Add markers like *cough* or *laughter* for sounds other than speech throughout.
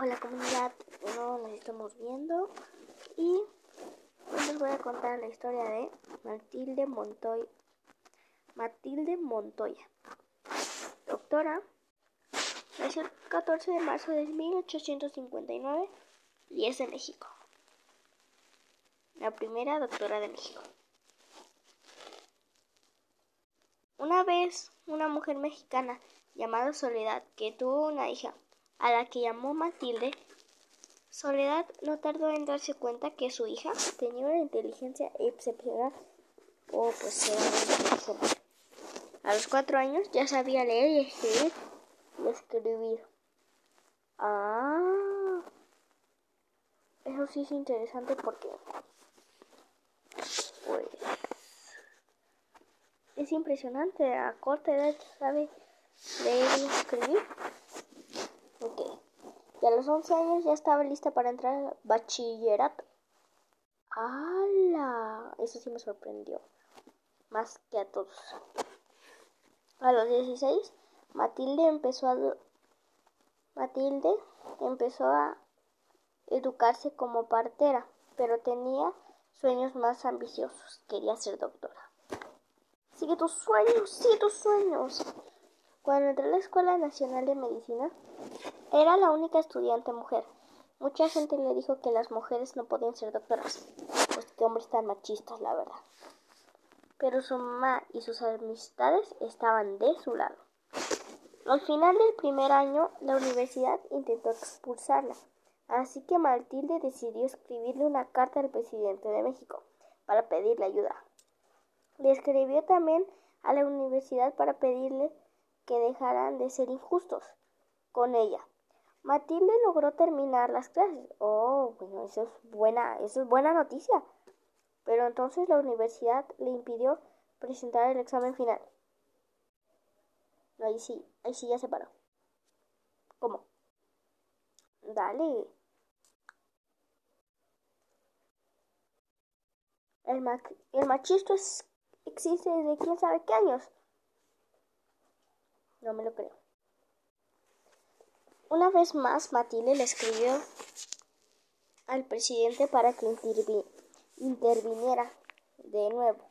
Hola comunidad, no nos estamos viendo y hoy les voy a contar la historia de Matilde Montoya. Matilde Montoya, doctora, nació el 14 de marzo de 1859 y es de México. La primera doctora de México. Una vez, una mujer mexicana llamada Soledad, que tuvo una hija, a la que llamó Matilde, Soledad no tardó en darse cuenta que su hija tenía una inteligencia excepcional. Oh, pues era A los cuatro años ya sabía leer y escribir y escribir. Ah, eso sí es interesante porque, pues, es impresionante. A corta edad sabe leer y escribir. Ok. Y a los 11 años ya estaba lista para entrar al bachillerato. ¡Hala! Eso sí me sorprendió. Más que a todos. A los 16, Matilde empezó a... Matilde empezó a educarse como partera, pero tenía sueños más ambiciosos. Quería ser doctora. Sigue tus sueños, sigue tus sueños. Cuando entré a la Escuela Nacional de Medicina, era la única estudiante mujer. Mucha gente le dijo que las mujeres no podían ser doctoras, pues que hombres tan machistas, la verdad. Pero su mamá y sus amistades estaban de su lado. Al final del primer año, la universidad intentó expulsarla, así que Matilde decidió escribirle una carta al presidente de México para pedirle ayuda. Le escribió también a la universidad para pedirle que dejaran de ser injustos con ella. Matilde logró terminar las clases. Oh, bueno, eso es buena, eso es buena noticia. Pero entonces la universidad le impidió presentar el examen final. Ahí sí, ahí sí ya se paró. ¿Cómo? Dale. El, el machismo existe desde quién sabe qué años. No me lo creo. Una vez más, Matilde le escribió al presidente para que interviniera de nuevo.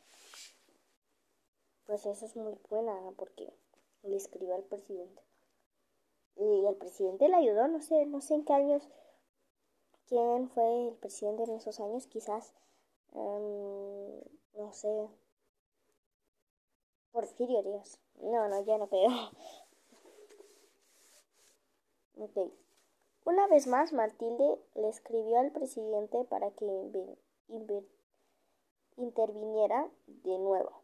Pues eso es muy buena porque le escribió al presidente. Y el presidente le ayudó, no sé, no sé en qué años, quién fue el presidente en esos años, quizás, em, no sé, Porfirio Díaz. No, no, ya no creo. *laughs* Ok. Una vez más, Matilde le escribió al presidente para que interviniera de nuevo.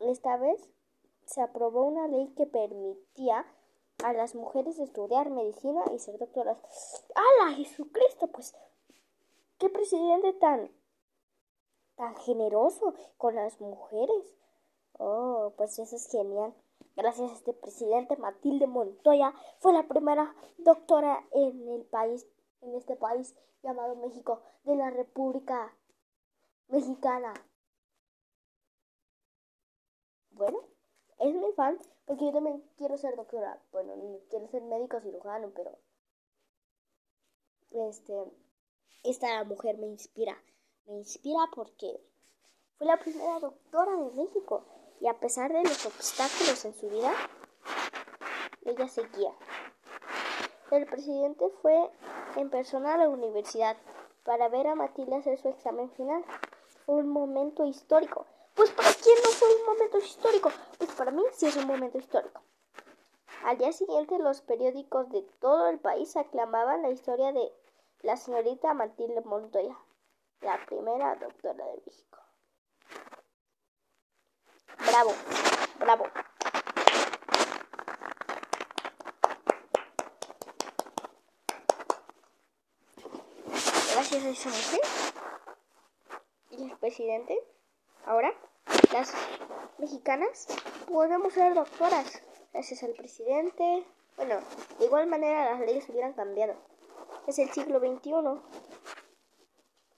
Esta vez se aprobó una ley que permitía a las mujeres estudiar medicina y ser doctoras. ¡Hala, Jesucristo! Pues, ¿qué presidente tan, tan generoso con las mujeres? Oh, pues eso es genial. Gracias a este presidente, Matilde Montoya fue la primera doctora en el país, en este país llamado México, de la República Mexicana. Bueno, es mi fan porque yo también quiero ser doctora. Bueno, quiero ser médico cirujano, pero este esta mujer me inspira. Me inspira porque fue la primera doctora de México y a pesar de los obstáculos en su vida, ella seguía. El presidente fue en persona a la universidad para ver a Matilde hacer su examen final. Un momento histórico. Pues para quién no fue un momento histórico? Pues para mí sí es un momento histórico. Al día siguiente los periódicos de todo el país aclamaban la historia de la señorita Matilde Montoya, la primera doctora de México. Bravo, bravo. Gracias a esa mujer y el presidente, ahora las mexicanas podemos ser doctoras. Gracias al presidente. Bueno, de igual manera las leyes hubieran cambiado. Es el siglo XXI.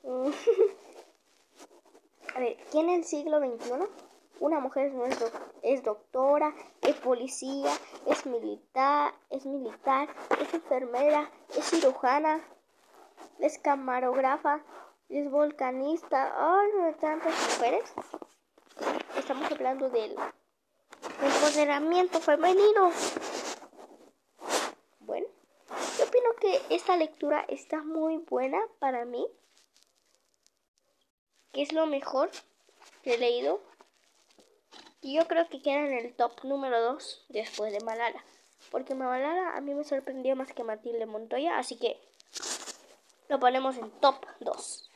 *laughs* A ver, ¿quién en el siglo XXI? Una mujer no es, es doctora, es policía, es militar, es militar, es enfermera, es cirujana, es camarógrafa, es volcanista. Ay, no tantas mujeres. Estamos hablando del empoderamiento femenino. Bueno, yo opino que esta lectura está muy buena para mí. Que es lo mejor que he leído. Y yo creo que queda en el top número 2 después de Malala. Porque Malala a mí me sorprendió más que Matilde Montoya. Así que lo ponemos en top 2.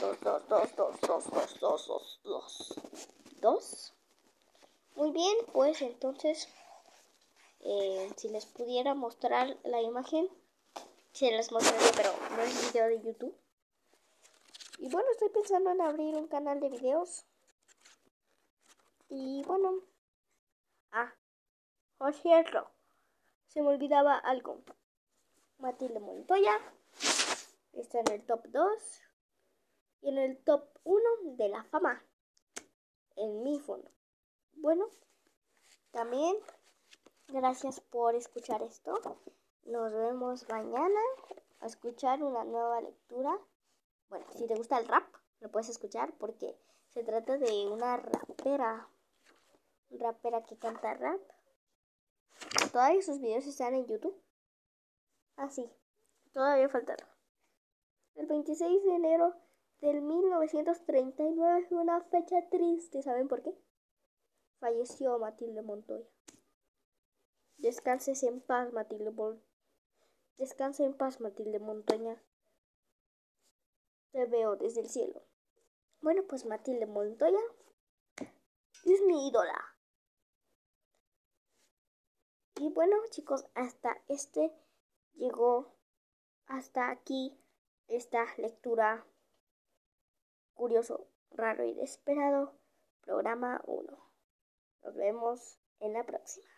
2, 2, 2, 2, 2, 2, 2, 2, 2. 2. Muy bien, pues entonces, eh, si les pudiera mostrar la imagen, se las mostraría, pero no es video de YouTube. Y bueno, estoy pensando en abrir un canal de videos. Y bueno. Ah, por cierto, se me olvidaba algo. Matilde Montoya está en el top 2 y en el top 1 de la fama en mi fondo. Bueno, también gracias por escuchar esto. Nos vemos mañana a escuchar una nueva lectura. Bueno, si te gusta el rap, lo puedes escuchar porque se trata de una rapera. Rapera que canta rap. Todos sus videos están en YouTube. Así, ah, todavía faltaron. El 26 de enero del 1939 fue una fecha triste. ¿Saben por qué? falleció Matilde Montoya. Descanses en paz, Matilde Montoya. Descanse en paz, Matilde Montoya. Te veo desde el cielo. Bueno, pues Matilde Montoya es mi ídola. Y bueno, chicos, hasta este llegó hasta aquí esta lectura curioso, raro y desesperado, programa 1. Nos vemos en la próxima.